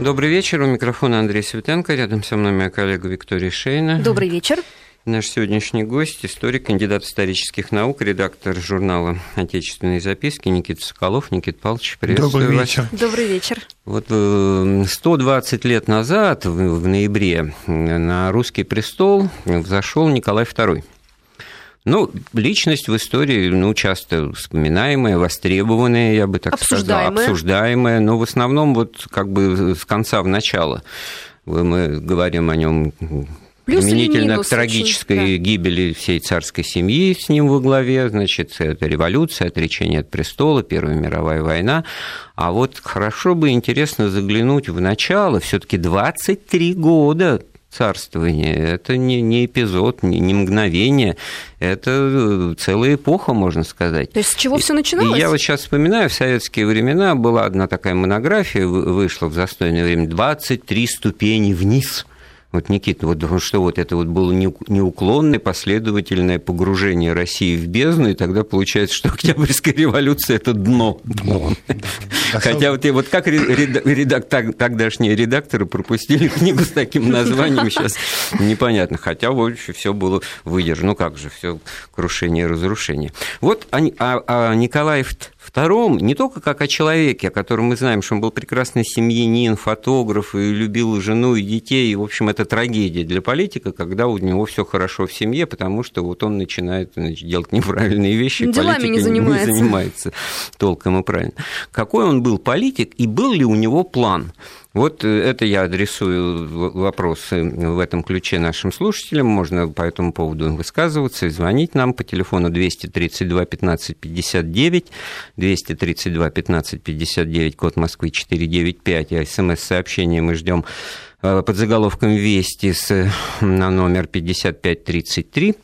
Добрый вечер. У микрофона Андрей Светенко. Рядом со мной моя коллега Виктория Шейна. Добрый вечер. Наш сегодняшний гость – историк, кандидат исторических наук, редактор журнала «Отечественные записки» Никита Соколов. Никита Павлович, приветствую Добрый вечер. вас. Добрый вечер. Вот 120 э, лет назад, в ноябре, на русский престол взошел Николай II. Ну, личность в истории, ну, часто вспоминаемая, востребованная, я бы так обсуждаемая. сказал, обсуждаемая, но в основном вот как бы с конца в начало. Мы говорим о нем Плюс применительно минус к трагической очень, да. гибели всей царской семьи с ним во главе, значит, это революция, отречение от престола, Первая мировая война. А вот хорошо бы интересно заглянуть в начало, все таки 23 года царствования. Это не, не эпизод, не, не мгновение, это целая эпоха, можно сказать. То есть с чего все начиналось? И я вот сейчас вспоминаю, в советские времена была одна такая монография, вы- вышла в застойное время, «23 ступени вниз». Вот, Никита, вот что вот это вот было неу- неуклонное, последовательное погружение России в бездну, и тогда получается, что Октябрьская революция – это дно. Дно. Хотя вот, вот как ре- реда- редак- так- тогдашние редакторы пропустили книгу с таким названием, сейчас непонятно. Хотя, в общем, все было выдержано. Ну как же, все крушение и разрушение. Вот о, Ни- о- о II не только как о человеке, о котором мы знаем, что он был прекрасный семьянин, фотограф, и любил жену и детей. И, в общем, это трагедия для политика, когда у него все хорошо в семье, потому что вот он начинает значит, делать неправильные вещи. Делами не занимается. занимается толком и правильно. Какой он был политик и был ли у него план? Вот э, это я адресую вопросы в этом ключе нашим слушателям. Можно по этому поводу высказываться и звонить нам по телефону 232 15 59, 232 15 59, код Москвы 495, а смс-сообщение мы ждем э, под заголовком «Вести» с, э, на номер 5533.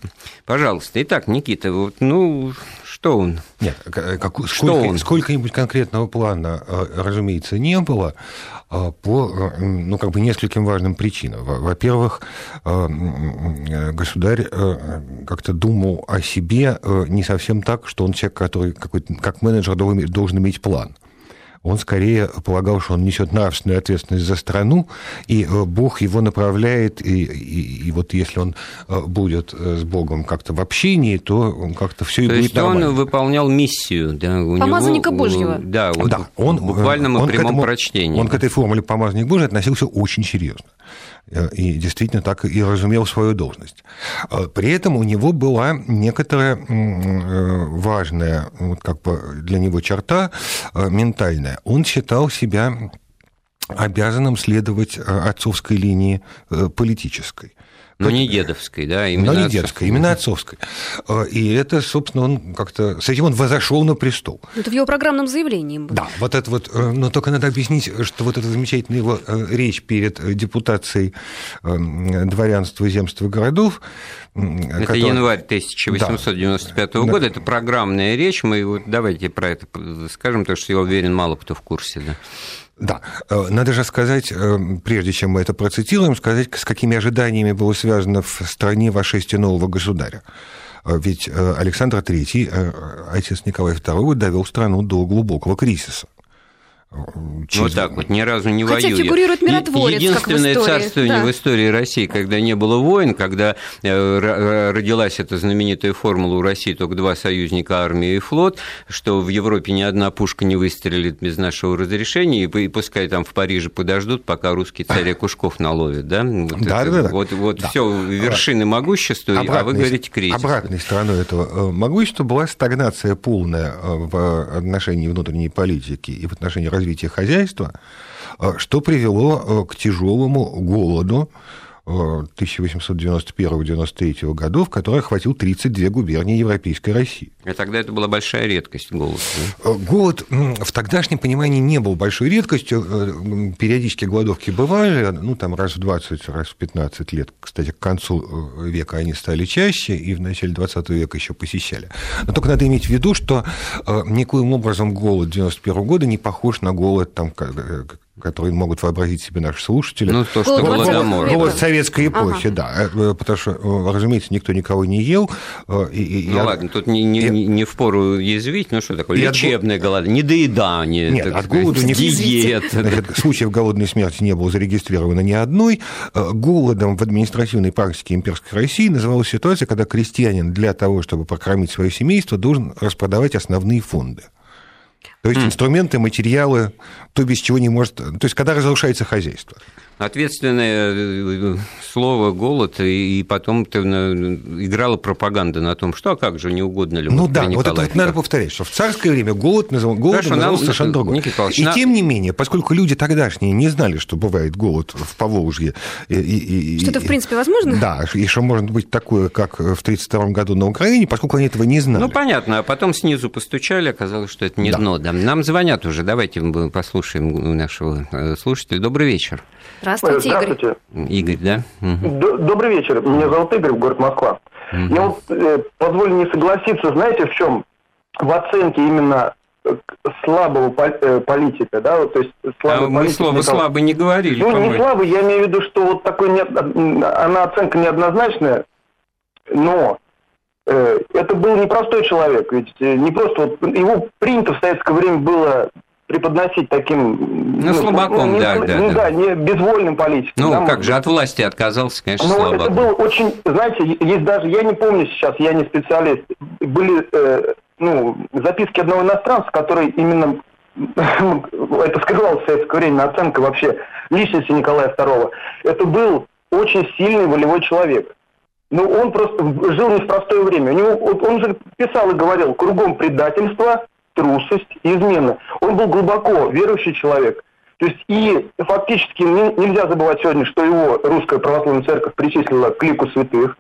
Пожалуйста. Итак, Никита, вот, ну, что он? Нет, к- каку- Что сколько, он? сколько-нибудь конкретного плана, э, разумеется, не было э, по э, ну, как бы нескольким важным причинам. Во- Во-первых, э, э, государь э, как-то думал о себе э, не совсем так, что он человек, который какой-то, как менеджер должен иметь план. Он скорее полагал, что он несет нравственную ответственность за страну, и э, Бог его направляет, и, и- и вот если он э, будет э, с Богом как-то в общении, то он как-то все и То будет есть нормально. он выполнял миссию, да, у Помазанника него, Божьего. Да, вот Да, он, в буквальном он и к прямом этому- прочтении. Он к этой формуле «помазанник Божий» относился очень серьезно. Э, И действительно так и разумел свою должность. Э, При этом у него была некоторая э, важная вот как бы для него черта ментальная. Он считал себя обязанным следовать отцовской линии политической. Но не дедовской, да, именно Но не отцовской. детской, именно отцовской. Э, И это, собственно, он как-то... С этим он возошел на престол. Это в его программном заявлении было. Да, вот это вот, э, но только надо объяснить, что вот эта замечательная его э, речь перед депутацией э, дворянства, земства и городов... Это которая- январь 1895 Да. года, это программная речь, мы вот давайте про это скажем, потому что я уверен, мало кто в курсе, да. Да, Э, надо же сказать, э, прежде чем мы это процитируем, сказать, с какими ожиданиями было связано в стране вошествие нового государя. Э, Ведь Александр III, отец Николая II, довел страну до глубокого кризиса. Э, Вот через- так вот, ни разу не Хотя воюя. фигурирует миротворец, как в Единственное истории, царствование да. в истории России, когда не было войн, когда э, родилась эта знаменитая формула у России только два союзника, армия и флот, что в Европе ни одна пушка не выстрелит без нашего разрешения, и, пускай там в Париже подождут, пока русский царь Якушков наловит, да? Вот Да, это- да, да. Вот, вот Да. все вершины могущества, а вы Обратной- говорите кризис. Обратной стороной этого э, могущества была стагнация полная э, в отношении внутренней политики и в отношении развития хозяйства, э, что привело э, к тяжелому голоду 1891-93 годов, который охватил 32 губернии Европейской России. И тогда это была большая редкость голод. да? Э, Голод в тогдашнем понимании не был большой редкостью. Э, Периодически голодовки бывали, ну, там раз в 20, раз в 15 лет. Кстати, к концу э, века они стали чаще, и в начале 20 века еще посещали. Но только надо иметь в виду, что никоим образом голод 91 года не похож на голод там, который могут вообразить себе наши слушатели. Ну, то, что Голод века. Голод советской эпохи, Ага. да. Э, Потому что, э, разумеется, никто никого не ел. э, И, и- Ну и- ладно, тут не, не, и- не, впору язвить, ну что такое, И от лечебное голод, недоедание, Нет, так от сказать, голода не- диета. Значит, случаев голодной смерти не было зарегистрировано ни одной. Голодом в административной практике имперской России называлась ситуация, когда крестьянин для того, чтобы прокормить свое семейство, должен распродавать основные фонды. То есть инструменты, материалы, то, без чего не может... То есть, когда разрушается хозяйство. Ответственное э, слово «голод», и потом ты на- играла пропаганда на том, что, а как же, не угодно ли? Ну да, вот это вот надо повторять, что в царское время голод называл, голодом Хорошо, нам- назывался совершенно другое. И на- тем не менее, поскольку люди тогдашние не знали, что бывает голод в Поволжье... И, и- и- Что это, в принципе, возможно? Да, и что может быть такое, как в 1932 году на Украине, поскольку они этого не знали. Ну, понятно, а потом снизу постучали, оказалось, что это не Да. дно. Да. Нам звонят уже, давайте мы послушаем нашего э, слушателя. Добрый вечер. Здравствуйте, Игорь. Здравствуйте. Игорь, да? Мгм. Д- Добрый вечер. Меня зовут Игорь, город Москва. Я вот э, позволю не согласиться, знаете, в чем? В оценке именно э, слабого э, политика, да, вот, то есть А слабый мы политик слово Николай- «слабый» не говорили, Ну, не слабый, я имею в виду, что вот такой не, она оценка неоднозначная, но э, это был непростой человек, ведь э, не просто вот его принято в советское время было преподносить таким... Ну, слабаком, не- да, ну, да, да, да. не безвольным политиком. Ну, да, как же, от власти отказался, конечно, Ну, слабо. это был очень, знаете, есть даже, я не помню сейчас, я не специалист, были э, ну, записки одного иностранца, который именно, это скрывал в советское время, оценка вообще личности Николая II. Это был очень сильный волевой человек. Ну, он просто жил не в простое время. У него, он же писал и говорил, кругом предательство, трусость измена. Он был глубоко верующий человек. То есть и фактически не- нельзя забывать сегодня, что его русская православная церковь причислила к лику святых.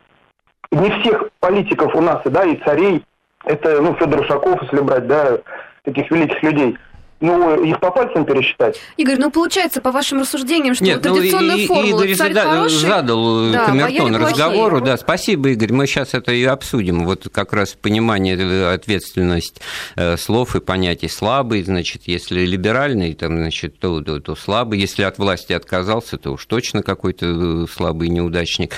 Не всех политиков у нас, да, и царей, это, ну, Федор Ушаков, если брать, да, таких великих людей, ну, их по пальцам пересчитать. Игорь, ну получается, по вашим рассуждениям, что Нет, ну традиционная и- формула Игорь царь зада- хороший, задал э, да, камертон бояре плохие. разговору. Да, спасибо, Игорь. Мы сейчас это и обсудим. Вот как раз понимание, э, ответственность э, слов и понятий слабый, значит, если либеральный, там, значит, то, то, то слабый. Если от власти отказался, то уж точно какой-то слабый неудачник.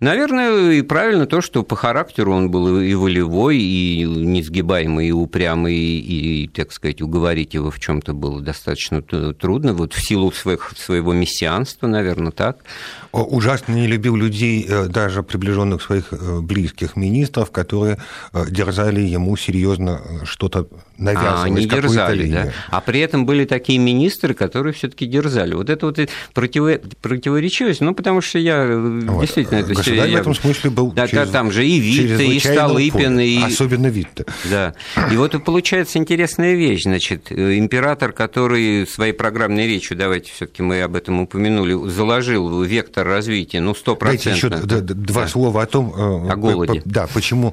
Наверное, и правильно то, что по характеру он был и волевой, и несгибаемый, и упрямый, и, так сказать, уговорить его в чем то было достаточно трудно, вот в силу своих, своего мессианства, наверное, так. Ужасно не любил людей, э, даже приближенных своих э, близких министров, которые э, дерзали ему серьезно что-то навязывать. А, какую-то дерзали, линию. да? А при этом были такие министры, которые все-таки дерзали. Вот это вот и противо- противоречивость, ну, потому что я э, Вот. действительно... это Государь я- в этом смысле был Да, через- там же и Витте, и Столыпин, и... Особенно Витте. Да. И вот и получается интересная вещь. Значит, э, император, который своей программной речью, давайте все таки мы об этом упомянули, заложил вектор развития, ну, Дайте еще стопроцентно. д- д- два Да. слова о том, э, О голоде. Да, почему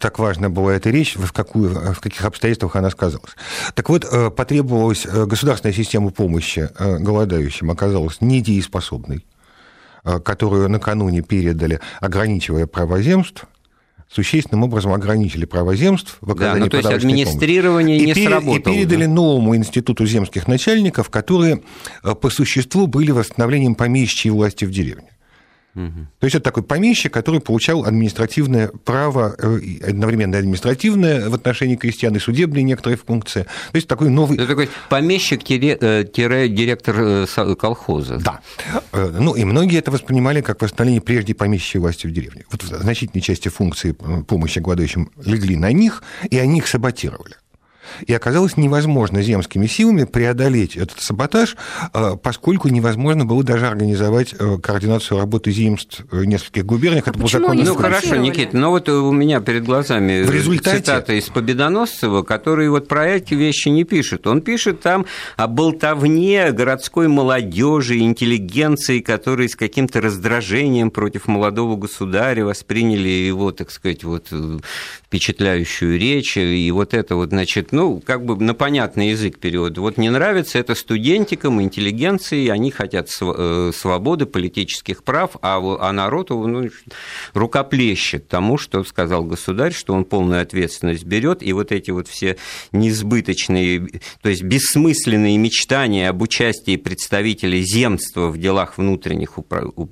так важна была эта речь, в, какую, в каких обстоятельствах она сказалась. Так вот, э, потребовалась э, государственная система помощи э, голодающим, оказалась недееспособной, которую накануне передали, ограничивая права земств, существенным образом ограничили права земств в Да, оказании ну, то есть помощи. администрирование И не пере- сработало. И передали да? новому институту земских начальников, которые по существу были восстановлением помещичьей власти в деревне. То есть это такой помещик, который получал административное право, э, одновременно административное в отношении крестьян и судебные некоторые функции. То есть такой новый... Это такой помещик-директор э, со- колхоза. Да. Э, Ну, и многие это воспринимали как восстановление прежде помещичьей власти в деревне. Вот в значительной части функции э, помощи голодающим легли на них, и они их саботировали. И оказалось невозможно земскими силами преодолеть этот саботаж, э, поскольку невозможно было даже организовать э, координацию работы земств в нескольких губерниях. Это был почему закон они Ну хорошо? Никита, но вот у меня перед глазами В результате- цитата из Победоносцева, который вот про эти вещи не пишет. Он пишет там о болтовне городской молодежи, интеллигенции, которые с каким-то раздражением против молодого государя восприняли его, так сказать, вот э, впечатляющую речь, и вот это вот, значит, ну, как бы на понятный язык перевод. Вот не нравится это студентикам, интеллигенции, они хотят э, свободы, политических прав, а, а народ ну, рукоплещет тому, что сказал государь, что он полную ответственность берет, и вот эти вот все несбыточные, то есть бессмысленные мечтания об участии представителей земства в делах внутренних,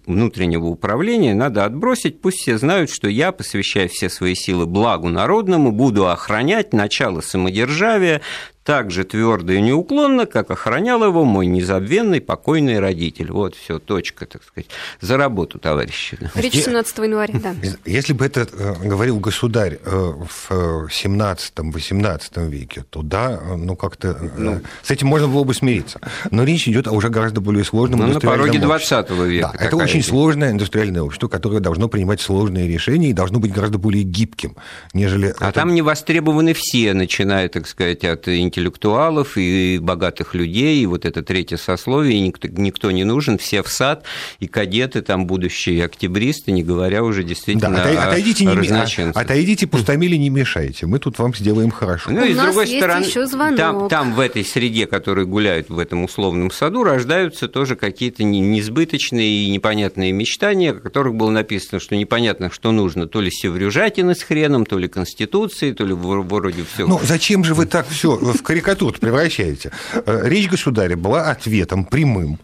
внутреннего управления надо отбросить, пусть все знают, что я, посвящая все свои силы благу народному, буду охранять начало самодержавия, так же твердо и неуклонно, как охранял его мой незабвенный покойный родитель. Вот все, точка, так сказать, за работу, товарищи. Речь 17 января, да. Если бы это э, говорил государь э, в 17-18 веке, то да, ну как-то э, ну, с этим можно было бы смириться. Но речь идет о уже гораздо более сложном ну, на пороге 20 века. Да, это очень сложное индустриальное общество, которое должно принимать сложные решения и должно быть гораздо более гибким, нежели... А это... там не востребованы все, начиная, так сказать, от интеллектуалов и богатых людей, и вот это третье сословие, никто, никто не нужен, все в сад, и кадеты там будущие октябристы, не говоря уже действительно да, о отойдите, не, отойдите, пустомили, не мешайте, мы тут вам сделаем хорошо. Ну, и с другой стороны, там, там в этой среде, которые гуляют в этом условном саду, рождаются тоже какие-то несбыточные и непонятные мечтания, о которых было написано, что непонятно, что нужно, то ли севрюжатины с хреном, то ли Конституции, то ли вроде все. Ну, зачем же вы так все в карикатуру превращаете. Э, речь государя была ответом прямым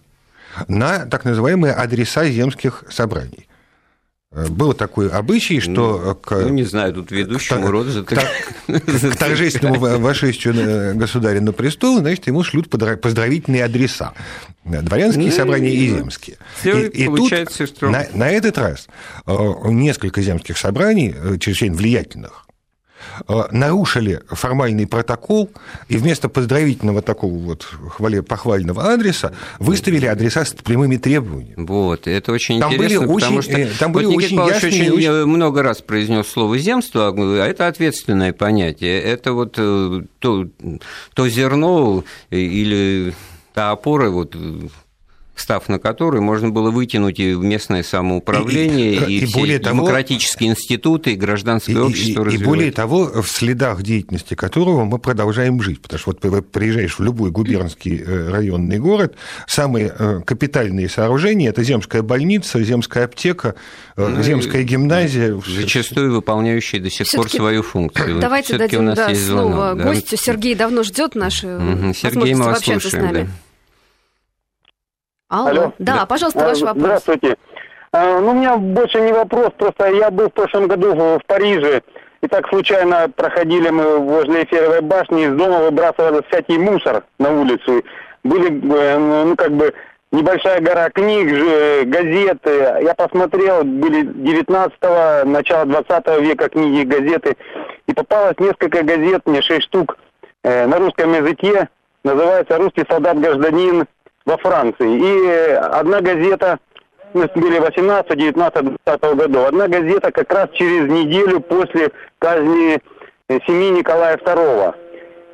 на так называемые адреса земских собраний. Э, был такой обычай, что... Ну, к, ну не знаю, тут ведущему роду за к, к торжественному вошествию государя на престол, значит, ему шлют поздравительные адреса. Дворянские ну, собрания и земские. И, и тут на, на этот раз э, несколько земских собраний, чрезвычайно влиятельных, Э, нарушили формальный протокол и вместо поздравительного такого вот похвального адреса выставили адреса с прямыми требованиями. Вот, это очень там интересно, были потому очень, что э, там были вот очень Никита очень, очень много раз произнес слово «земство», а это ответственное понятие, это вот э, то, то зерно или та опора, вот, став на который можно было вытянуть и местное самоуправление, и, и, и, и более демократические того, институты, и гражданское и, общество и, и более того, в следах деятельности которого мы продолжаем жить. Потому что вот приезжаешь в любой губернский э, районный город, самые э, капитальные сооружения – это земская больница, земская аптека, э, ну, земская гимназия. Зачастую выполняющие до сих пор свою функцию. Давайте дадим да, слово да? гостю. Сергей давно ждет наши угу. Сергей, мы вас слушаем, Да. Алло. Алло. Да, да, пожалуйста, ваш вопрос. Здравствуйте. А, ну, у меня больше не вопрос, просто я был в прошлом году в, в Париже, и так случайно проходили мы возле Эфировой башни, из дома выбрасывали всякий мусор на улицу. Были, э, ну, как бы, небольшая гора книг, газеты. Я посмотрел, были 19-го, начало 20 века книги и газеты. И попалось несколько газет, мне 6 штук, э, на русском языке. Называется «Русский солдат-гражданин», во Франции. И одна газета, мы были 18, 19, 20 году, одна газета как раз через неделю после казни семьи Николая II.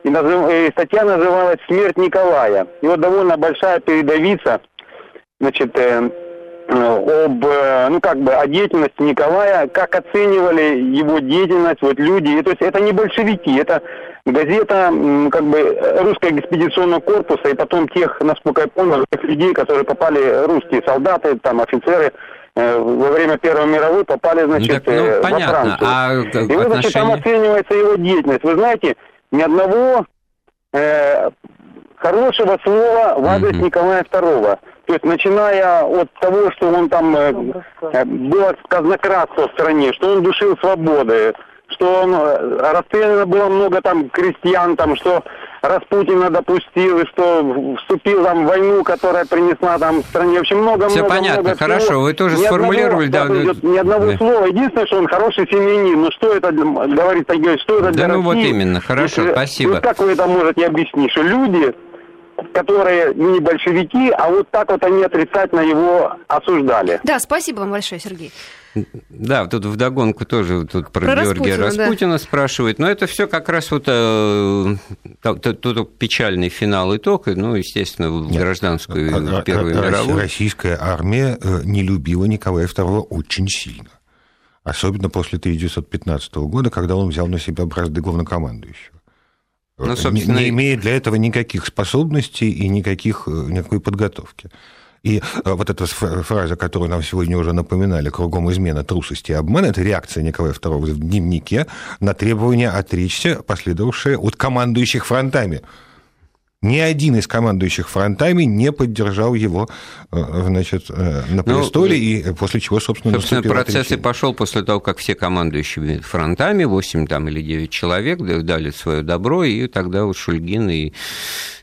И, назыв... и статья называлась «Смерть Николая». И вот довольно большая передовица, значит, э, об, э, ну, как бы, о деятельности Николая, как оценивали его деятельность вот люди. И, то есть это не большевики, это газета как бы русского экспедиционного корпуса и потом тех, насколько я помню, тех людей, которые попали, русские солдаты, там офицеры, э, во время Первой мировой попали, значит, так, ну, э, во Францию. А и вот, значит, там оценивается его деятельность. Вы знаете, ни одного э, хорошего слова в адрес mm-hmm. Николая II. То есть, начиная от того, что он там э, э было казнократство в стране, что он душил свободы, что он, э, расстреляно было много там крестьян, там, что Распутина допустил, и что вступил там в войну, которая принесла там стране. В общем, много, Все много, понятно, много хорошо, всего. вы тоже ни сформулировали, одного, да. Идет, ни одного да. слова. Единственное, что он хороший семьянин. Ну что это, говорит Сергей, что это для Да ну России? вот именно, хорошо, Если, спасибо. Ну как вы это можете объяснить, что люди которые не большевики, а вот так вот они отрицательно его осуждали. Да, спасибо вам большое, Сергей. Да, тут вдогонку тоже тут про, про Георгия Распутина, Распутина да. спрашивает. Но это все как раз вот э, тут печальный финал итог, ну, естественно, в гражданскую Нет, а, а, Первую а, мировую. Российская армия э, не любила Николая II очень сильно. Особенно после 1915 года, когда он взял на себя бразды главнокомандующего. ну, собственно... не, не имея для этого никаких способностей и никаких, никакой подготовки. И вот эта фраза, которую нам сегодня уже напоминали, кругом измена, трусости и обман, это реакция Николая II в дневнике на требование отречься, последовавшее от командующих фронтами. Ни один из командующих фронтами не поддержал его э, значит, э, на ну, престоле, ну, и после чего, собственно, собственно процесс и пошел после того, как все командующие фронтами, 8 там, или 9 человек, дали свое добро, и тогда вот Шульгин и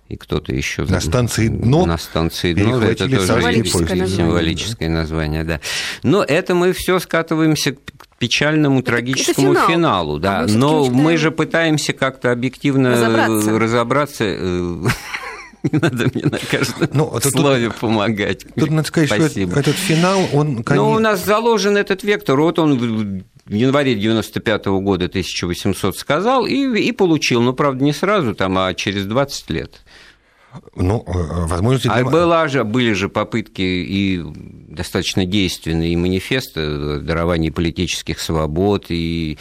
и кто-то еще на станции дно на станции дно это тоже символическое название, символическое название да. Но это мы все скатываемся к печальному это, трагическому это финал. финалу да. а мы но мы же пытаемся как-то объективно разобраться, разобраться э, не надо мне на каждом ну, а слове тут, помогать. Тут надо сказать, Спасибо. что этот финал, он... Конечно... Ну, у нас заложен этот вектор, вот он в январе 95 -го года 1800 сказал и, и получил, ну, правда, не сразу, там, а через 20 лет. Ну, э, возможности... А была же, были же попытки и достаточно действенные и манифесты дарования политических свобод, и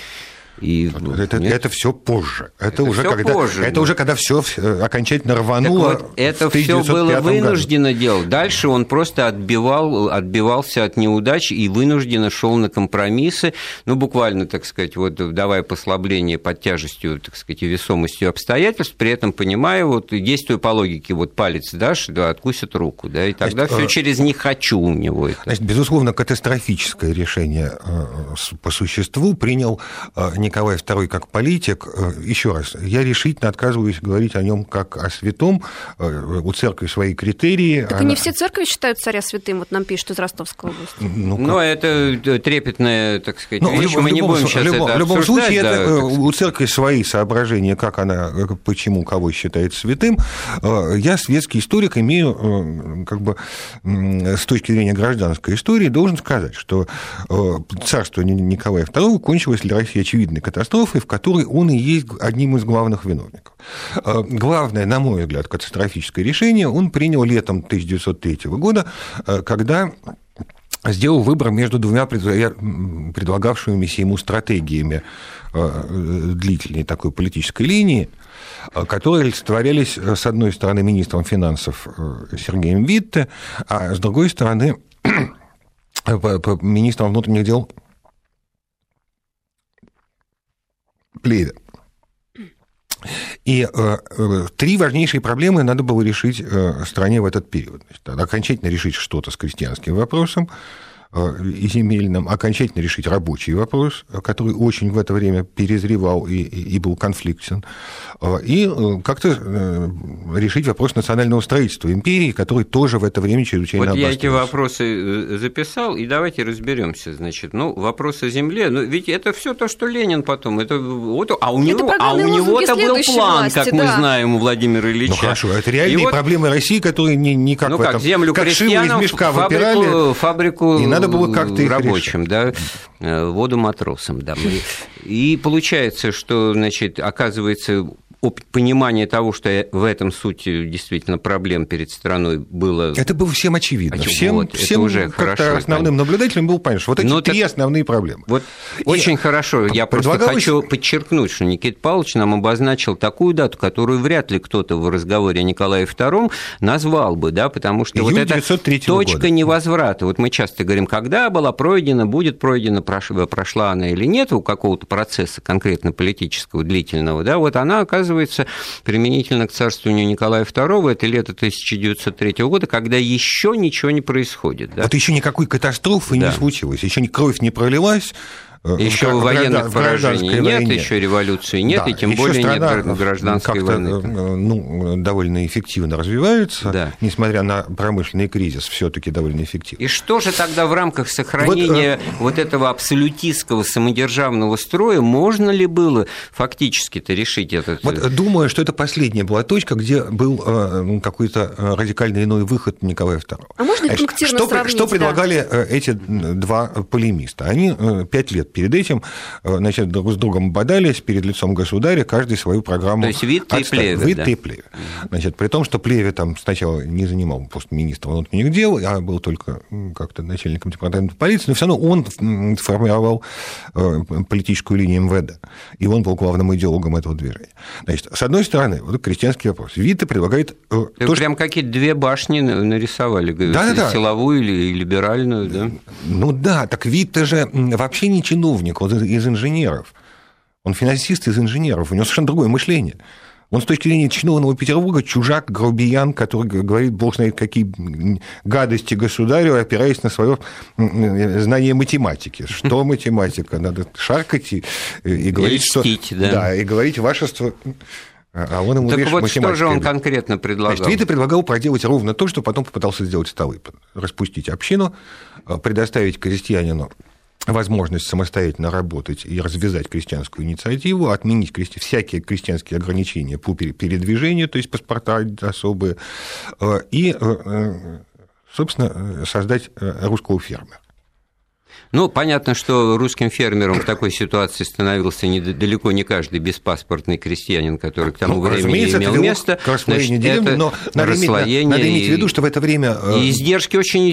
и, это, это все позже. Это, это уже когда, позже. Это уже когда все окончательно рвануло. Так вот, это все было вынуждено году. делать. Дальше он просто отбивал, отбивался от неудач и вынужденно шел на компромиссы. Ну, буквально, так сказать, вот давая послабление под тяжестью, так сказать, и весомостью обстоятельств, при этом понимая, вот действуя по логике, вот палец дашь, да, откусит руку, да, и тогда все э, через не хочу у него. Это. Значит, безусловно, катастрофическое решение э, по существу принял э, Николай II как политик, э, еще раз, я решительно отказываюсь говорить о нем как о святом. Э, у церкви свои критерии. Так она... и не все церкви считают царя святым, вот нам пишут из Ростовской области. Ну, ну это трепетное, так сказать, ну, вещь, мы не будем сейчас любом, это В любом случае, да, это, э, у церкви свои соображения, как она, почему, кого считает святым. Я, светский историк, имею, как бы, с точки зрения гражданской истории, должен сказать, что царство Николая II кончилось для России очевидно природной катастрофой, в которой он и есть одним из главных виновников. А, главное, на мой взгляд, катастрофическое решение он принял летом 1903 года, а, когда сделал выбор между двумя предлагавшимися ему стратегиями а, длительной такой политической линии, которые олицетворялись, с одной стороны, министром финансов Сергеем Витте, а с другой стороны, министром внутренних дел Плейда. И э, э, три важнейшие проблемы надо было решить э, стране в этот период. Значит, окончательно решить что-то с крестьянским вопросом, и земельном окончательно решить рабочий вопрос, который очень в это время перезревал и, и был конфликтен, э, и э, как-то решить вопрос национального строительства империи, который тоже в это время чрезвычайно Вот я эти вопросы записал, и давайте разберемся. Значит, ну, вопрос о земле, ну, ведь это все то, что Ленин потом, это вот, а у него, а у него-то был план, власти, как да. мы знаем, у Владимира Ильича. Ну, хорошо, это реальные вот, проблемы России, которые никак ну, в этом... как землю как крестьянам, из мешка фабрику, выпирали, фабрику и надо было как-то их рабочим, решать. да, э, воду матросам, да. И получается, что, значит, оказывается, понимание того, что в этом суть действительно проблем перед страной было... Это было всем очевидно. Всем, вот, всем уже хорошо, основным понятно. наблюдателям было понятно, что вот эти ну, три так... основные проблемы. Вот И очень хорошо. Я просто хочу подчеркнуть, что Никита Павлович нам обозначил такую дату, которую вряд ли кто-то в разговоре о Николае II назвал бы, да, потому что Июнь вот это точка года. невозврата. Вот мы часто говорим, когда была пройдена, будет пройдена, прошла она или нет у какого-то процесса конкретно политического, длительного, да, вот она оказывается оказывается, применительно к царствованию Николая II, это лето 1903 года, когда еще ничего не происходит. Да? Вот еще никакой катастрофы да. не случилось, еще кровь не пролилась, еще в военных поражений нет, войне. еще революции нет, да, и тем более нет гражданской войны. Э, ну, довольно эффективно развиваются, да. несмотря на промышленный кризис, все-таки довольно эффективно. И что же тогда в рамках сохранения вот, вот этого абсолютистского самодержавного строя можно ли было фактически-то решить этот... Вот думаю, что это последняя была точка, где был ну, какой-то радикально иной выход Николая II. А можно Значит, что, что предлагали да? эти два полемиста? Они пять лет перед этим, значит, друг с другом бодались перед лицом государя, каждый свою программу То есть Витте и Плеве, Витте да. и Плеве. Значит, при том, что Плеве там сначала не занимал пост министра внутренних дел, а был только как-то начальником департамента полиции, но все равно он формировал политическую линию МВД, и он был главным идеологом этого движения. Значит, с одной стороны, вот крестьянский вопрос. Витте предлагает... То, прям что... какие-то две башни нарисовали, да, да, да. силовую или либеральную, да? Ну да, так Витте же вообще не чиновник, он из инженеров. Он финансист из инженеров, у него совершенно другое мышление. Он с точки зрения чиновного Петербурга чужак, грубиян, который говорит, бог знает, какие гадости государю, опираясь на свое знание математики. Что математика? Надо шаркать и, и говорить, и льстить, что... Да. да, и говорить вашество а он ему, так видишь, вот что же он конкретно предлагал? Значит, Вита предлагал проделать ровно то, что потом попытался сделать Столыпин. Распустить общину, предоставить крестьянину возможность самостоятельно работать и развязать крестьянскую инициативу, отменить крести... всякие крестьянские ограничения по передвижению, то есть паспорта особые, э, и, э, э, собственно, создать русского фермера. Ну, понятно, что русским фермером в такой ситуации становился не, далеко не каждый беспаспортный крестьянин, который к тому ну, времени имел это место. К Значит, деревни, это но надо иметь, надо иметь в виду, что в это время... Э, и издержки очень,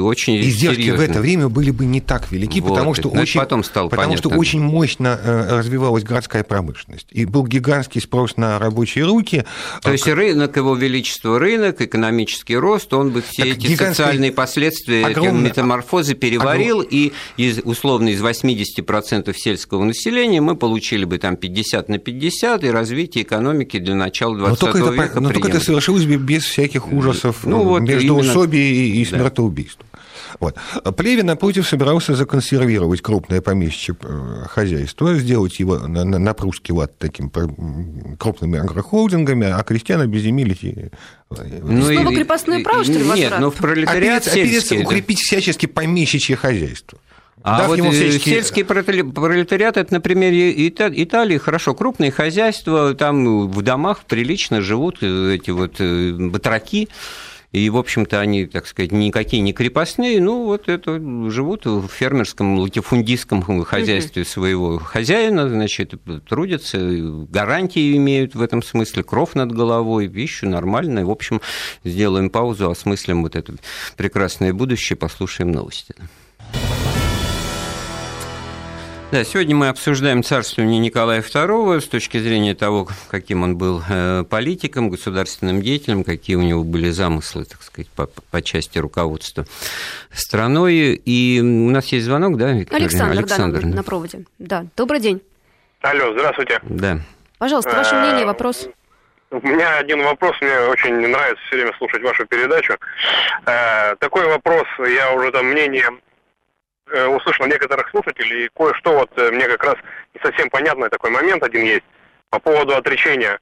очень Издержки серьезные. в это время были бы не так велики, вот, потому что, очень, потом стало потому что очень мощно э, развивалась городская промышленность. И был гигантский спрос на рабочие руки. То есть рынок, его величество рынок, экономический рост, он бы все так эти социальные последствия, огромный, метаморфозы переварил говорил, и из, условно из 80% сельского населения мы получили бы там 50 на 50, и развитие экономики для начала 20 но только века это, Но только это совершилось без всяких ужасов ну, вот между именно... и, и. Да. Вот. Плевин, напротив, собирался законсервировать крупное помещичье э, хозяйство, сделать его на, на, на прусский лад таким крупными агрохолдингами, а крестьян обеземелить и ну, Снова и, крепостное право, что ли, Нет, но в пролетариат опереться, сельский, укрепить всячески помещичье хозяйство. А Дав вот ему всячески... сельский пролетариат, это на примере Италии, хорошо, крупные хозяйства, там в домах прилично живут эти вот э, батраки, и, в общем-то, они, так сказать, никакие не крепостные, ну, вот это живут в фермерском, латифундистском хозяйстве своего хозяина, значит, трудятся, гарантии имеют в этом смысле, кров над головой, пищу нормальную. В общем, сделаем паузу, осмыслим вот это прекрасное будущее, послушаем новости. Да, сегодня мы обсуждаем царствование Николая II с точки зрения того, каким он был э, политиком, государственным деятелем, какие у него были замыслы, так сказать, по, по части руководства страной. И у нас есть звонок, да, Виктория? Александр, Александр да, на, на проводе. Да, добрый день. Алло, здравствуйте. Да. Пожалуйста, ваше э, мнение, вопрос. У меня один вопрос, мне очень нравится все время слушать вашу передачу. Э, такой вопрос, я уже там мнение услышал некоторых слушателей, и кое-что вот э, мне как раз не совсем понятный такой момент один есть по поводу отречения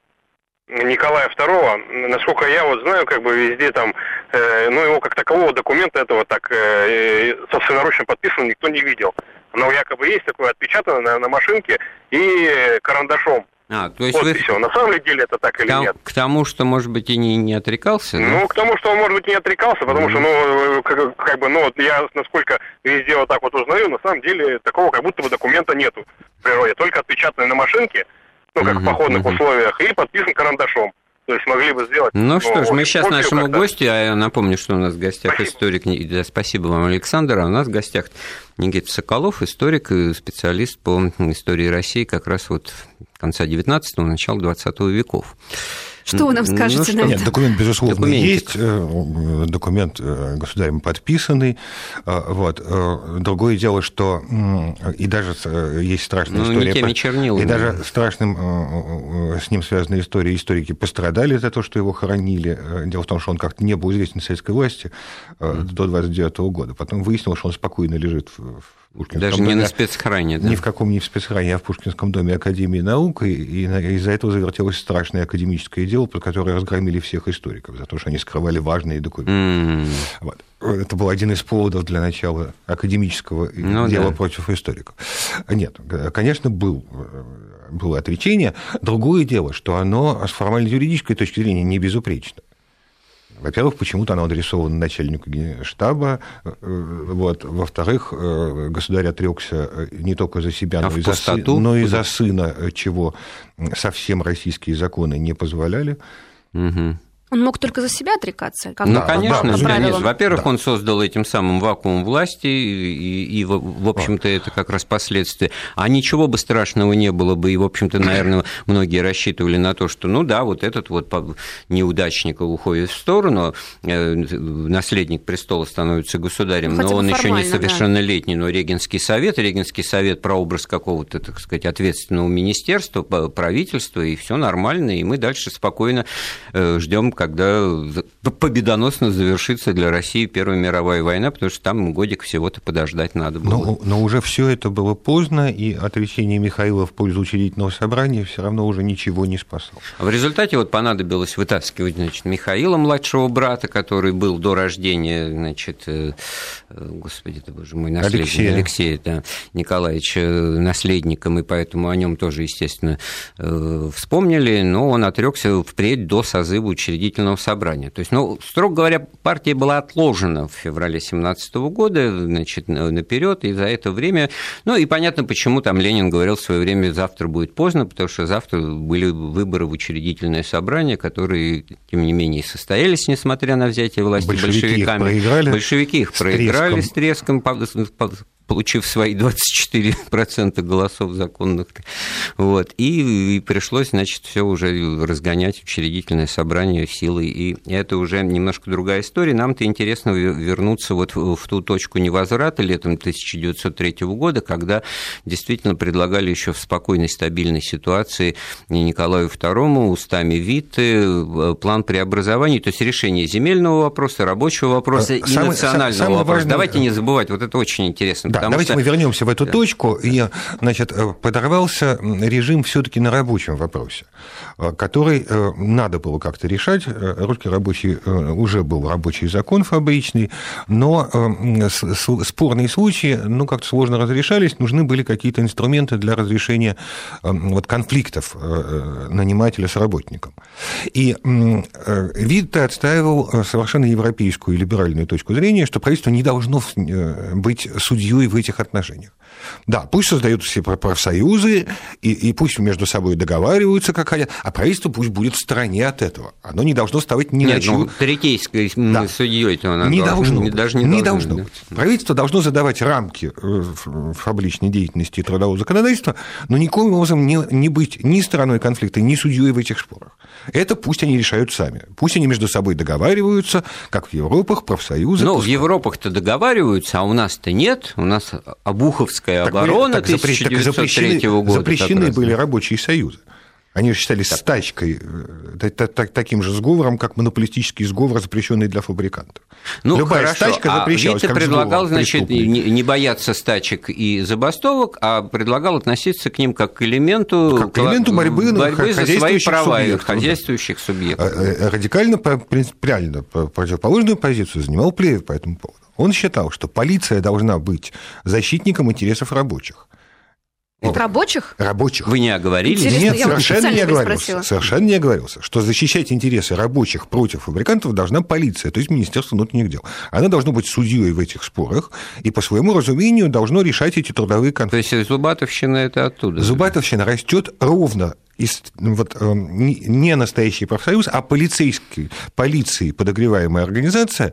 Николая II, насколько я вот знаю, как бы везде там, э, ну его как такового документа этого так э, собственноручно подписан никто не видел. Но якобы есть такое отпечатано на, на машинке и карандашом. А, то есть вот вы... все. На самом деле это так или к, нет? К тому, что, может быть, и не, не отрекался? Ну, да? к тому, что он, может быть, не отрекался, потому mm-hmm. что, ну, как, как бы, ну, вот я, насколько везде вот так вот узнаю, на самом деле такого как будто бы документа нету в природе. Только отпечатанный на машинке, ну, как mm-hmm. в походных mm-hmm. условиях, и подписан карандашом. То есть могли бы сделать. Ну, ну что ж, мы сейчас нашему гостю, а я напомню, что у нас в гостях спасибо. историк, да, спасибо вам, Александр, а у нас в гостях Никита Соколов, историк и специалист по истории России как раз вот конца 19-го, начала 20 веков. Что вы нам ну, скажете ну, на это? Нет, документ, безусловно, Документик. есть. Э, документ э, государем подписанный. Э, вот. Другое дело, что и даже есть страшная ну, история... Не чернилами. И даже страшным с ним связанная история. Историки пострадали за то, что его хоронили. Дело в том, что он как-то не был известен советской власти mm. до 29 года. Потом выяснилось, что он спокойно лежит в Пушкинском Даже доме, не на спецхране, да? Ни в каком не в спецхране, а в Пушкинском доме Академии наук, и, и из-за этого завертелось страшное академическое дело, про которое разгромили всех историков, за то, что они скрывали важные документы. Mm. Вот. Это был один из поводов для начала академического ну, дела да. против историков. Нет, конечно, был, было отречение. Другое дело, что оно с формально-юридической точки зрения не безупречно. Во-первых, почему-то она адресована начальнику штаба. Вот. Во-вторых, государь отрекся не только за себя, а но, и за, сы... но и за сына, чего совсем российские законы не позволяли. Угу. Он мог только за себя отрекаться? Как ну, конечно. Да, нет, во-первых, да. он создал этим самым вакуум власти, и, и в общем-то, это как раз последствия. А ничего бы страшного не было бы, и, в общем-то, наверное, многие рассчитывали на то, что, ну да, вот этот вот неудачник уходит в сторону, э, наследник престола становится государем, Хотя но он еще не совершеннолетний, да. но Регенский совет, Регенский совет прообраз какого-то, так сказать, ответственного министерства, правительства, и все нормально, и мы дальше спокойно э, ждем когда победоносно завершится для России Первая мировая война, потому что там годик всего-то подождать надо было. Но, но уже все это было поздно, и отречение Михаила в пользу учредительного собрания все равно уже ничего не спасло. В результате вот понадобилось вытаскивать значит, Михаила, младшего брата, который был до рождения, значит, э, э, господи, это боже мой, наследник, Алексея, Алексея да, Николаевича наследником, и поэтому о нем тоже, естественно, э, вспомнили, но он отрекся впредь до созыва учредительного учредительного собрания. То есть, ну, строго говоря, партия была отложена в феврале 2017 года, значит, наперед, и за это время, ну, и понятно, почему там Ленин говорил в свое время, завтра будет поздно, потому что завтра были выборы в учредительное собрание, которые, тем не менее, состоялись, несмотря на взятие власти большевики большевиками. Их проиграли большевики их проиграли с треском, с треском получив свои 24% голосов законных. Вот. И, и пришлось, значит, все уже разгонять учредительное собрание силой. И это уже немножко другая история. Нам-то интересно вернуться вот в ту точку невозврата летом 1903 года, когда действительно предлагали еще в спокойной, стабильной ситуации Николаю II устами Витте э, план преобразований, то есть решение земельного вопроса, рабочего вопроса э, и самый, национального самый вопроса. Важный... Давайте не забывать, вот это очень интересно. Да, давайте что... мы вернемся в эту да. точку. И, значит, э, подорвался режим все-таки на рабочем вопросе, который э, надо было как-то решать. Русский рабочий уже был рабочий закон фабричный, но спорные случаи, ну, как-то сложно разрешались, нужны были какие-то инструменты для разрешения вот, конфликтов нанимателя с работником. И Витте отстаивал совершенно европейскую либеральную точку зрения, что правительство не должно быть судьей в этих отношениях. Да, пусть создают все профсоюзы, и, и пусть между собой договариваются, как хотят, а правительство пусть будет в стороне от этого. Оно не должно ставить ни Нет, на чью... Ну, третейской да. судьей оно не должно, быть. Даже не, не должно, должно быть. Правительство должно задавать рамки э, фабричной деятельности и трудового законодательства, но никоим образом не, не быть ни стороной конфликта, ни судьей в этих спорах. Это пусть они решают сами. Пусть они между собой договариваются, как в Европах, профсоюзы. Ну, в Европах-то договариваются, а у нас-то нет. У нас Обуховская так оборона так 1903 запрещены, года. Запрещены были рабочие союзы. Они считались так. стачкой, э, таким же сговором, как монополистический сговор, запрещенный для фабрикантов. Ну, Любая хорошо. стачка а запрещалась. А предлагал, значит, не бояться стачек и забастовок, а предлагал относиться к ним как к элементу, как к элементу борьбы, борьбы за свои права субъектов, хозяйствующих субъектов. А, э, радикально, принципиально противоположную позицию занимал Плеев по этому поводу. Он считал, что полиция должна быть защитником интересов рабочих. Это рабочих? Рабочих. Вы не оговорились? Интересно, Нет, совершенно не оговорился. Совершенно не оговорился. Что защищать интересы рабочих против фабрикантов должна полиция, то есть Министерство внутренних дел. Она должна быть судьей в этих спорах и по своему разумению должно решать эти трудовые конфликты. То есть Зубатовщина это оттуда? Зубатовщина растет ровно вот, э, не настоящий профсоюз, а полицейский, полиции подогреваемая организация,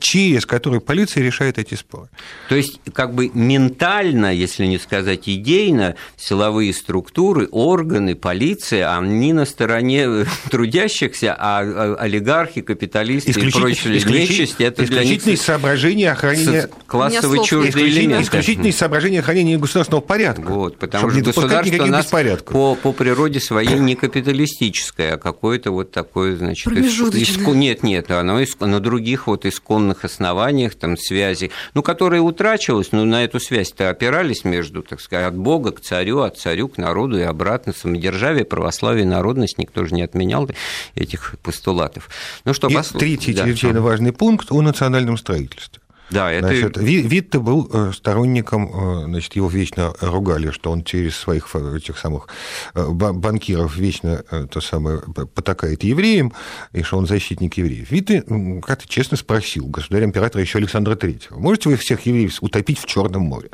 через которую полиция решает эти споры. То есть, как бы ментально, если не сказать идейно, силовые структуры, органы, полиция, они на стороне трудящихся, а, а олигархи, капиталисты и прочие нечисть, это исключительные для них соображения охранения классовый чуждый элемент. Исключительные соображения охранения государственного порядка. Вот, потому что государство нас по, по природе природе своей не капиталистическое, а какое-то вот такое, значит, иск... нет, нет, оно иск... на других вот исконных основаниях, там, связи, ну, которые утрачивалась, но на эту связь-то опирались между, так сказать, от Бога к царю, от царю к народу и обратно, самодержавие, православие, народность, никто же не отменял этих постулатов. Ну что, и послушаем. Третий да. чрезвычайно важный пункт о национальном строительстве. Да, это... Значит, Витте был э, сторонником, э, значит, его вечно ругали, что он через своих этих самых э, банкиров вечно то самое потакает евреям, и что он защитник евреев. Витте как-то честно спросил государя-императора еще Александра Третьего, можете вы всех евреев утопить в Черном море?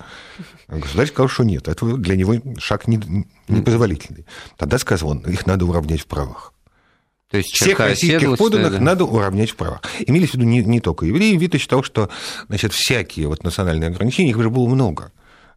Государь сказал, что нет, это для него шаг непозволительный. Тогда сказал он, их надо уравнять в правах. То есть Всех российских подданных да. надо уравнять в правах. Имелись в виду не, не только евреи. Вита считал, что значит, всякие вот национальные ограничения, их уже было много.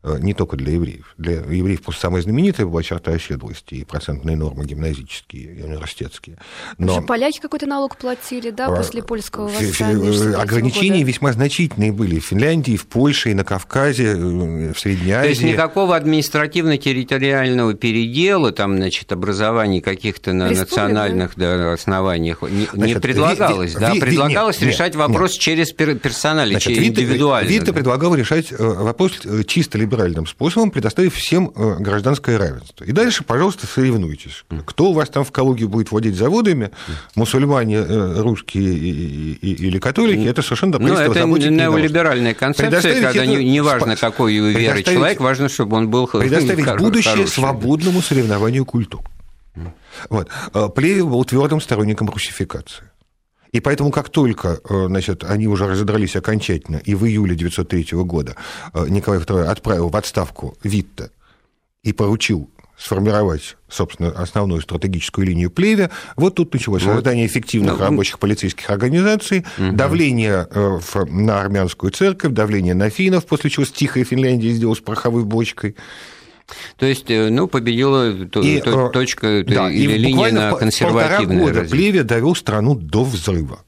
Э, не только для евреев. Для евреев просто самая знаменитая была черта оседлости и процентные нормы гимназические и университетские. Но... Же поляки какой-то налог платили, да, а, после польского восстания? Ограничения года. весьма значительные были в Финляндии, в Польше, и на Кавказе, э, в Средней Азии. То есть никакого административно-территориального передела, там, значит, образования каких-то на национальных да, основаниях не, значит, не предлагалось, ви, да, ви, предлагалось нет, решать нет, вопрос нет. через персонали, значит, индивидуально. Вита да. предлагал решать э, вопрос чисто либо либеральным способом, предоставив всем э, гражданское равенство. И дальше, пожалуйста, соревнуйтесь. Кто у вас там в Калуге будет владеть заводами, мусульмане, э, русские или католики, это совершенно Ну, это неолиберальная концепция, когда не, не важно, какой веры человек, важно, чтобы он был Предоставить будущее хороший. свободному соревнованию культур. Вот. Э, Плеве был твердым сторонником русификации. И поэтому, как только э, значит, они уже разодрались окончательно, и в июле 1903 года э, Николай II отправил в отставку Витта и поручил сформировать, собственно, основную стратегическую линию Плеве. Вот тут началось вот. создание эффективных ну, рабочих полицейских организаций, угу. давление э, на армянскую церковь, давление на финнов, после чего с тихой Финляндии сделал с пороховой бочкой. То есть, э, ну, победила и, э, точка да, или линия на консервативное года развитие. Плеве довел страну до взрыва.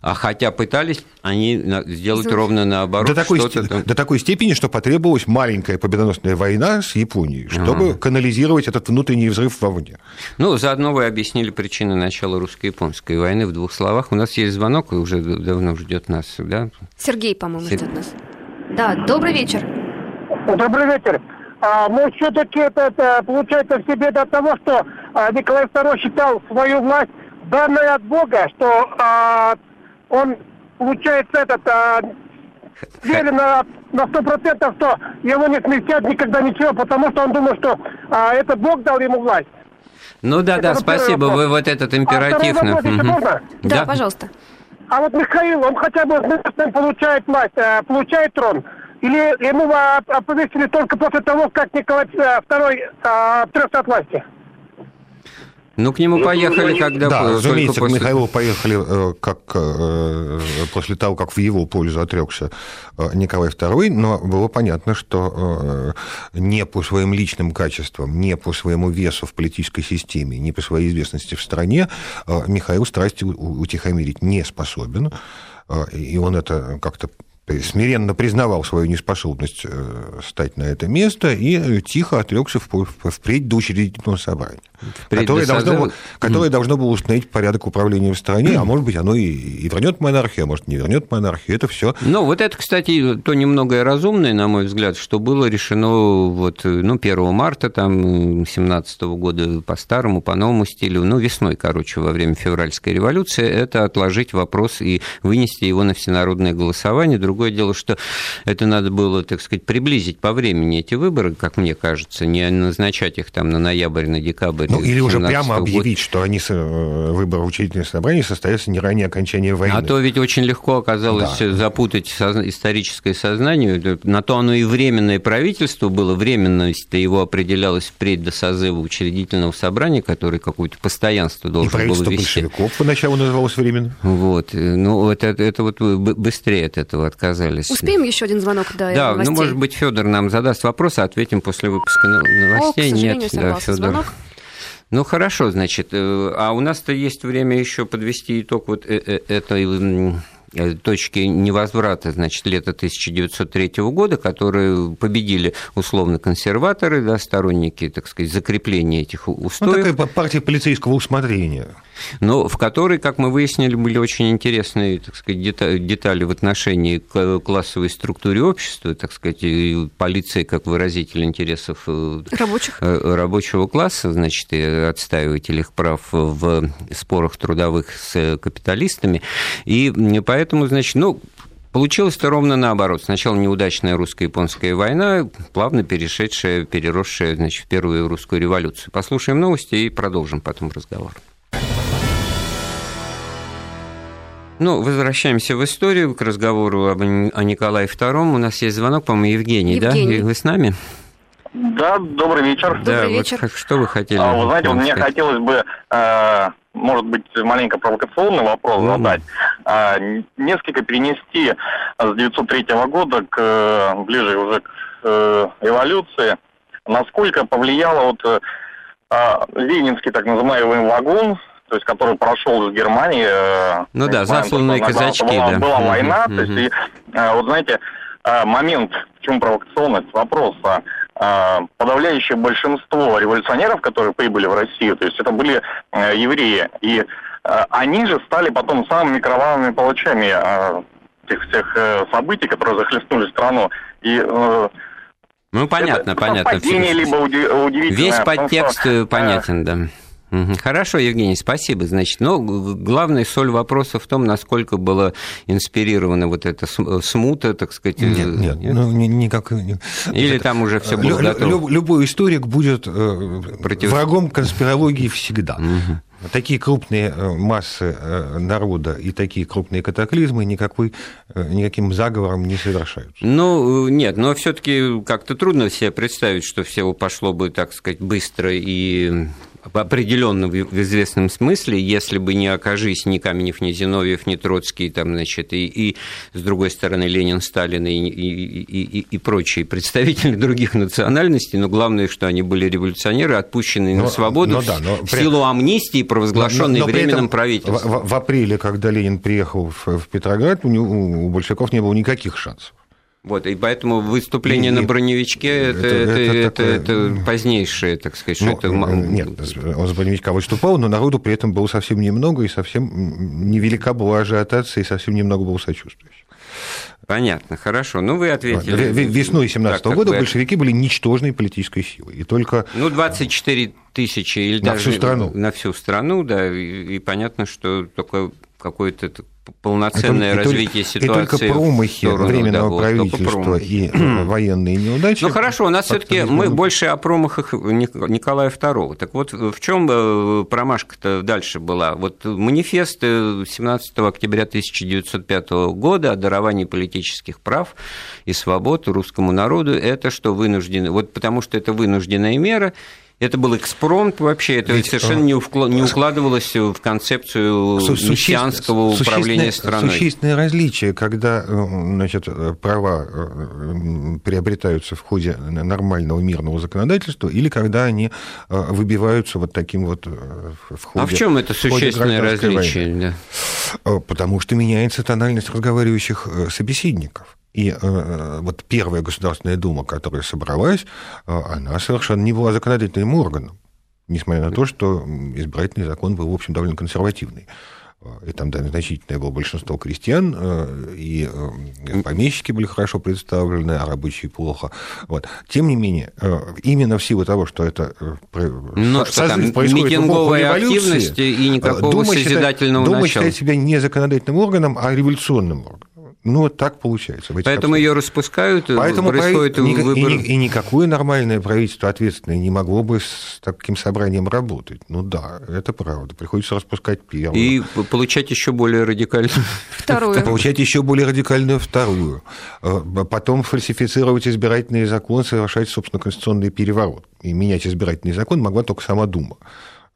А хотя пытались они сделать Зачем? ровно наоборот. До такой, ст... до такой степени, что потребовалась маленькая победоносная война с Японией, чтобы ага. канализировать этот внутренний взрыв вовне. Ну, заодно вы объяснили причины начала русско-японской войны в двух словах. У нас есть звонок, и уже давно ждет нас, да? Сергей, по-моему, Сер... ждет нас. Да, добрый вечер. Добрый вечер. А, но все-таки это, это получается в себе до того, что а, Николай II считал свою власть данной от Бога, что а, он, получается, этот, а, верен на, на 100%, что его не сместят никогда ничего, потому что он думал, что а, это Бог дал ему власть. Ну да, это да, спасибо, вы вот этот императив. А вопрос, угу. Да, да, пожалуйста. А вот Михаил, он хотя бы получает власть, э, получает трон. Или ему оповестили только после того, как Николай II э, отрекся от власти? Ну, к нему ну, поехали, ну, когда... Да, разумеется, после... к Михаилу поехали э, как, э, после того, как в его пользу отрекся Николай II, но было понятно, что не по своим личным качествам, не по своему весу в политической системе, не по своей известности в стране Михаил страсти утихомирить не способен, и он это как-то смиренно признавал свою неспособность э, стать на это место и тихо отрекся впредь до учредительного собрания, которое, должно, было, которое mm. должно было установить порядок управления в стране, а может быть, оно и, и вернет монархию, а может, не вернет монархию. Это все. Ну, вот это, кстати, то немногое разумное, на мой взгляд, что было решено вот, ну, 1 марта там, 17 года по старому, по новому стилю, ну, весной, короче, во время февральской революции, это отложить вопрос и вынести его на всенародное голосование. Друг Другое дело, что это надо было, так сказать, приблизить по времени эти выборы, как мне кажется, не назначать их там на ноябрь, на декабрь. Ну, или уже прямо объявить, что они, э, выборы учительных собраний состоятся не ранее окончания войны. А то ведь очень легко оказалось да. запутать историческое сознание. На то оно и временное правительство было. Временность его определялась впредь до созыва учредительного собрания, который какое-то постоянство должен был вести. большевиков поначалу называлось временным. Вот. Ну, это, это вот быстрее от этого отказались отказались. Успеем еще один звонок до Да, новостей? ну, может быть, Федор нам задаст вопрос, а ответим после выпуска новостей. О, к Нет, да, Федор. Звонок. Ну хорошо, значит, э, а у нас-то есть время еще подвести итог вот э, э, этой точки невозврата, значит, лета 1903 года, которые победили условно консерваторы, да, сторонники, так сказать, закрепления этих ну, устоев. Ну, такая партия полицейского усмотрения. Но в которой, как мы выяснили, были очень интересные, так сказать, детали в отношении к классовой структуре общества, так сказать, и полиции как выразитель интересов э, рабочих. Э, рабочего класса, значит, и отстаиватель их прав в спорах трудовых с капиталистами. И поэтому Поэтому, значит, ну, получилось-то ровно наоборот. Сначала неудачная русско-японская война, плавно перешедшая, переросшая значит, в первую русскую революцию. Послушаем новости и продолжим потом разговор. Ну, возвращаемся в историю, к разговору об, о Николае II. У нас есть звонок, по-моему, Евгений, Евгений. да? Вы с нами? Да, добрый вечер. Да, добрый вот вечер. что вы хотели? А, вы знаете, мне хотелось бы, э, может быть, маленько провокационный вопрос ну, задать. Э, несколько перенести с 903 года к ближе уже к э, эволюции. Насколько повлияло вот э, ленинский так называемый вагон, то есть который прошел из Германии. Э, ну да, засланные казачки, была, да. Была война, uh-huh. то есть, и, э, вот знаете, э, момент, почему провокационность вопроса, подавляющее большинство революционеров, которые прибыли в Россию, то есть это были евреи, и они же стали потом самыми кровавыми палачами тех всех событий, которые захлестнули страну. И ну, понятно, это понятно. либо удивительное. Весь подтекст что, понятен, да. Хорошо, Евгений, спасибо. Значит, но главная соль вопроса в том, насколько была инспирирована вот эта смута, так сказать. Нет, э, нет, нет? ну никак. Нет. Или это, там уже все было готово. Люб, любой историк будет э, Против... врагом конспирологии всегда. Угу. Такие крупные э, массы народа и такие крупные катаклизмы никакой, никаким заговором не совершаются. Ну, нет, но все таки как-то трудно себе представить, что все пошло бы, так сказать, быстро и определенно в известном смысле, если бы не окажись ни Каменев, ни Зиновьев, ни Троцкий, там, значит, и, и с другой стороны Ленин, Сталин и, и, и, и прочие представители других национальностей, но главное, что они были революционеры, отпущенные но, на свободу но, да, но в при... силу амнистии, провозглашенной но, но, но временным правительством. В, в, в апреле, когда Ленин приехал в, в Петроград, у, него, у большевиков не было никаких шансов. Вот, и поэтому выступление и, на броневичке это, это, это, это, это позднейшее, так сказать, ну, это... Нет, он с броневичка выступал, но народу при этом было совсем немного, и совсем невелика была ажиотация, и совсем немного было сочувствующих. Понятно, хорошо. Ну, вы ответили. Весной 17 -го года вы... большевики были ничтожной политической силой. И только... Ну, 24 тысячи или на даже... всю страну. На всю страну, да. И, и понятно, что только какой-то полноценное это, развитие и ситуации. И только промахи Временного да, правительства и военные неудачи. Ну хорошо, у нас все-таки мы больше о промахах Николая II. Так вот, в чем э, промашка-то дальше была? Вот манифест 17 э, октября 1905 года о даровании политических прав и свобод русскому народу, это что вынуждены, вот потому что это вынужденная мера, это был экспромт вообще, это Ведь, совершенно не, вклад, не укладывалось в концепцию мессианского управления страной. Существенное различие, когда э, значит, права э, приобретаются в ходе нормального мирного законодательства или когда они э, выбиваются вот таким вот в ходе А в чем это существенное различие? Да? Потому что меняется тональность разговаривающих собеседников. И э, вот первая Государственная Дума, которая собралась, э, она совершенно не была законодательным органом, несмотря на то, что избирательный закон был, в общем, довольно консервативный. И там да, значительное было большинство крестьян, э, и э, помещики были хорошо представлены, а рабочие плохо. Вот. Тем не менее, э, именно в силу того, что это ну, что там, митинговая активность и никакого Дума созидательного считает, начала. Дума считает себя не законодательным органом, а революционным органом. Ну, вот так получается. Поэтому ее распускают, Поэтому происходит прави... выбор. И, и, и никакое нормальное правительство ответственное не могло бы с таким собранием работать. Ну да, это правда. Приходится распускать первую. И получать еще более радикальную вторую. Получать еще более радикальную вторую. Э, потом фальсифицировать избирательный закон, совершать, собственно, конституционный переворот. И менять избирательный закон могла только сама Дума.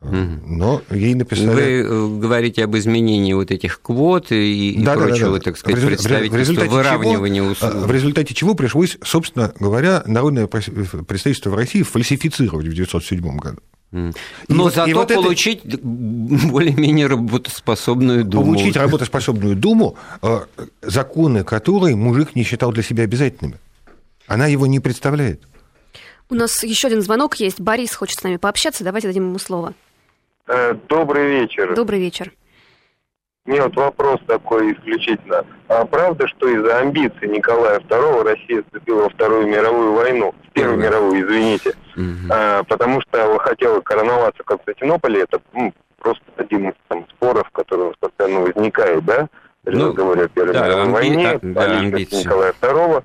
Но ей написали... Вы э, говорите об изменении вот этих квот и, да, прочего, да, да, так сказать, в представительства, выравнивания условий. В результате чего пришлось, собственно говоря, народное представительство в России фальсифицировать в 1907 году. Но и зато и вот получить это... более-менее работоспособную Думу. Получить работоспособную Думу, э, законы которой мужик не считал для себя обязательными. Она его не представляет. У нас еще один звонок есть. Борис хочет с нами пообщаться. Давайте дадим ему слово. Э, добрый вечер. Добрый вечер. Мне вот вопрос такой исключительно. А правда, что из-за амбиций Николая II Россия вступила во Вторую мировую войну? Первую mm мировую, извините. Mm-hmm. А, потому что хотела короноваться в Константинополе. Это ну, просто один из там, споров, который постоянно возникает, да? ну, разговоре о Первой да, мировой амби... войне, да, о личности Николая II,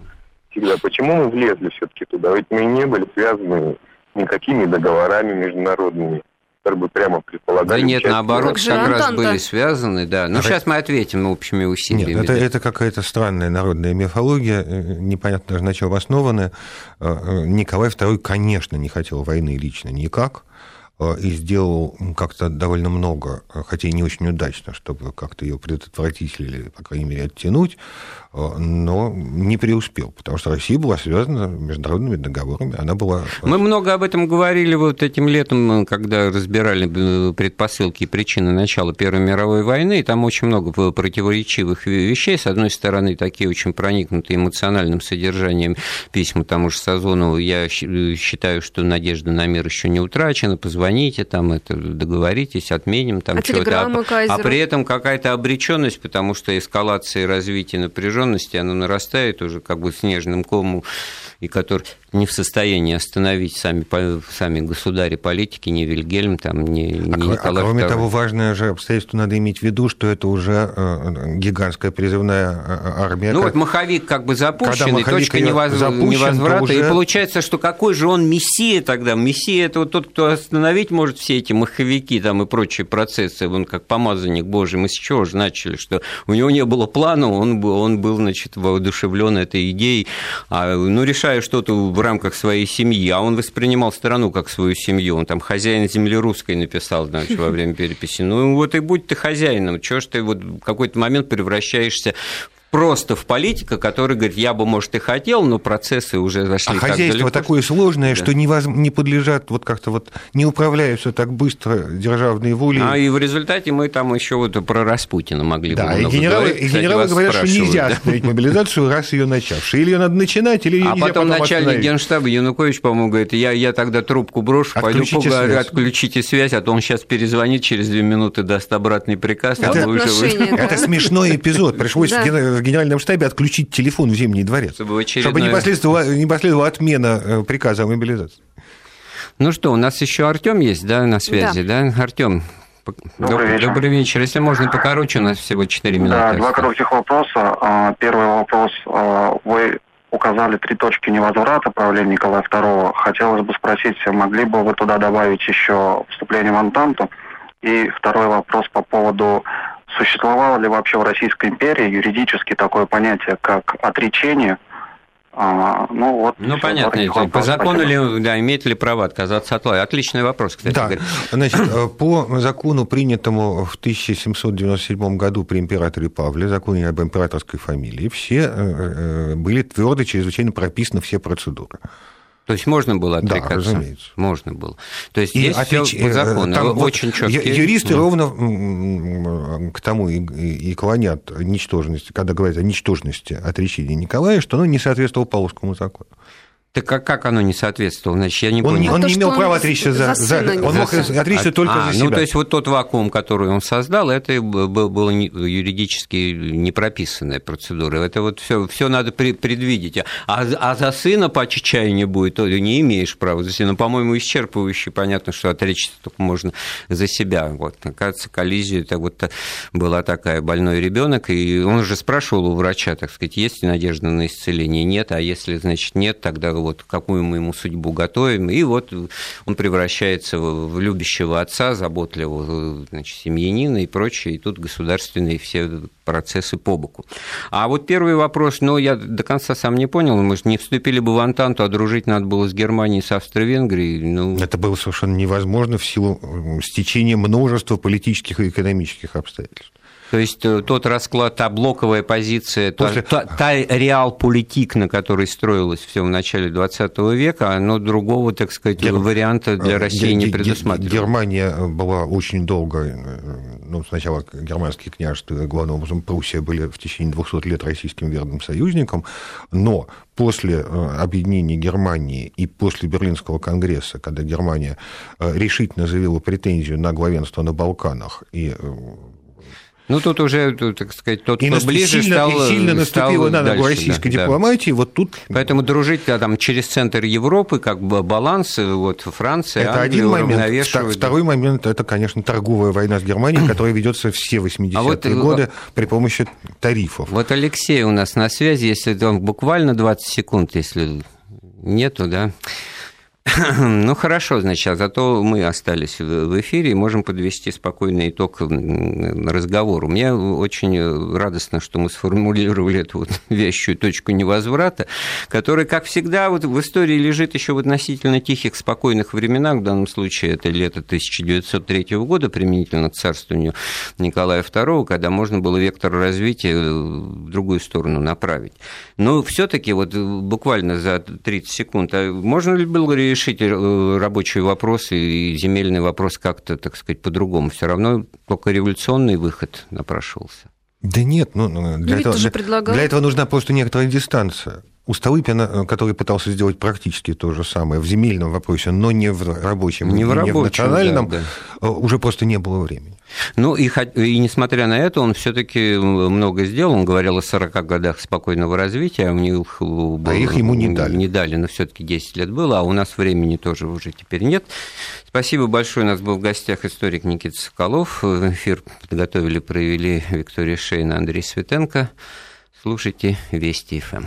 всегда, почему мы влезли все-таки туда? Ведь мы не были связаны никакими договорами международными которые бы прямо предполагали... Да нет, наоборот, как, как раз были связаны, да. Ну, а сейчас мы ответим общими усилиями. Нет, это, это какая-то странная народная мифология, э, непонятно даже на чем основанная. Э, э, Николай II, конечно, не хотел войны лично никак, и сделал как-то довольно много, хотя и не очень удачно, чтобы как-то ее предотвратить или, по крайней мере, оттянуть. Э, но не преуспел, потому что Россия была связана международными договорами, она была... Мы много об этом говорили вот этим летом, когда разбирали э, предпосылки и причины начала Первой мировой войны, и там очень много было противоречивых вещей. С одной стороны, такие очень проникнутые эмоциональным содержанием письма тому же Сазонову. Я э, считаю, что надежда на мир еще не утрачена, позвоните, там это договоритесь, отменим там а что-то. А, а при этом какая-то обреченность, потому что эскалация и развитие напряженности напряженности, оно нарастает уже как бы снежным комом, и который не в состоянии остановить сами, сами государи политики, ни Вильгельм, там, ни, ни а, Николай а кроме II. того, важное же обстоятельство надо иметь в виду, что это уже э, гигантская призывная э, армия. Ну как... вот маховик как бы запущенный, точка невоз... запущен, невозврата, уже... и получается, что какой же он мессия тогда? Мессия – это вот тот, кто остановить может все эти маховики там и прочие процессы, он как помазанник Божий. Мы с чего же начали, что у него не было плана, он был, он был значит, воодушевлен этой идеей, а, ну, решая что-то в рамках своей семьи, а он воспринимал страну как свою семью. Он там хозяин земли русской написал, значит, во время переписи. Ну вот и будь ты хозяином, чего ж ты вот в какой-то момент превращаешься просто в политика, который говорит, я бы, может, и хотел, но процессы уже зашли а хозяйство далеко, такое сложное, да. что не, воз... не подлежат, вот как-то вот не управляются так быстро державные воли. А и в результате мы там еще вот про Распутина могли да, бы и генералы, говорить. и генералы говорят, что нельзя да? остановить мобилизацию, раз ее начавший. Или ее надо начинать, или ее А потом, потом начальник остановить. генштаба Янукович, по-моему, говорит, я, я тогда трубку брошу, отключите пойду поговорю, связь. отключите связь, а то он сейчас перезвонит, через две минуты даст обратный приказ. Это, а уже... это смешной эпизод. Пришлось в генеральном штабе отключить телефон в Зимний дворец, чтобы, очередное... чтобы не, последовала, не последовала отмена э, приказа о мобилизации. Ну что, у нас еще Артем есть, да, на связи, да? да? Артем, Добрый вечер. Добрый вечер. Если можно покороче, у нас всего 4 минуты. Да, два коротких вопроса. А, первый вопрос. А, вы указали три точки невозврата правления Николая II. Хотелось бы спросить, могли бы вы туда добавить еще вступление в Антанту? И второй вопрос по поводу Существовало ли вообще в Российской империи юридически такое понятие, как отречение? А, ну, вот ну понятно, вопрос, по закону ли, да, имеет ли право отказаться от власти? Отличный вопрос, кстати. Да, значит, э, по закону, принятому в 1797 году при императоре Павле, законе об императорской фамилии, все э, э, были твердо, чрезвычайно прописаны все процедуры. То есть можно было отрекаться? Да, разумеется. Можно было. То есть и здесь отлич... все по закону, Там очень вот четкие. Юристы да. ровно к тому и, и клонят ничтожности, когда говорят о ничтожности отречения Николая, что оно не соответствовало Павловскому закону. Так а как оно не соответствовало? Значит, я не он, понял. Он а не имел права отречься за, за, за Он мог отречься а, только а, за себя. Ну, то есть вот тот вакуум, который он создал, это было юридически непрописанная процедура. Это вот все, все надо предвидеть. А, а за сына по чаяния будет, то не имеешь права за сына. По-моему, исчерпывающе понятно, что отречься только можно за себя. Вот, оказывается, коллизия, это вот была такая больной ребенок, и он уже спрашивал у врача, так сказать, есть ли надежда на исцеление? Нет, а если, значит, нет, тогда вот какую мы ему судьбу готовим, и вот он превращается в любящего отца, заботливого значит, семьянина и прочее, и тут государственные все процессы по боку. А вот первый вопрос, ну, я до конца сам не понял, мы же не вступили бы в Антанту, а дружить надо было с Германией, с Австро-Венгрией. Ну... Это было совершенно невозможно в силу стечения множества политических и экономических обстоятельств. То есть э, тот расклад, та блоковая позиция, После... та, та реал-политик, на которой строилось все в начале 20 века, оно другого, так сказать, Гер... варианта для э, России не предусматривало. Германия была очень долго, э, ну, сначала германские княжества, главным образом Пруссия, были в течение 200 лет российским верным союзником, но после объединения Германии и после Берлинского конгресса, когда Германия решительно заявила претензию на главенство на Балканах и Ну, тут уже, так сказать, тот, и кто ближе, сильно, стал и сильно наступила на ногу российской да, дипломатии, да. вот тут... Поэтому дружить да, там, через центр Европы, как бы баланс, вот Франция, это Англия один момент. Второй момент, это, конечно, торговая война с Германией, которая ведется все 80-е а вот, годы при помощи тарифов. Вот Алексей у нас на связи, если там буквально 20 секунд, если нету, да. Ну, хорошо, значит, а зато мы остались в эфире и можем подвести спокойный итог разговору. Мне очень радостно, что мы сформулировали эту вот вещую точку невозврата, которая, как всегда, вот в истории лежит еще в относительно тихих, спокойных временах, в данном случае это лето 1903 года, применительно к царствованию Николая II, когда можно было вектор развития в другую сторону направить. Но все таки вот буквально за 30 секунд, а можно ли было решить решить э, рабочие вопросы и земельный вопрос как-то, так сказать, по-другому. Все равно только революционный выход напрашивался. Да нет, ну, ну для, этого, для, для этого нужна просто некоторая дистанция. У Столыпина, э, который пытался сделать практически то же самое в земельном вопросе, но не в рабочем, не, в, рабочем, не в национальном, да, да. Э, уже просто не было времени. Ну и, и несмотря на это, он все-таки много сделал. Он говорил о 40 годах спокойного развития, а у них было, а их ему не дали. Не дали, но все-таки 10 лет было, а у нас времени тоже уже теперь нет. Спасибо большое. У нас был в гостях историк Никита Соколов. Эфир подготовили, провели Виктория Шейна, Андрей Светенко. Слушайте Вести ФМ.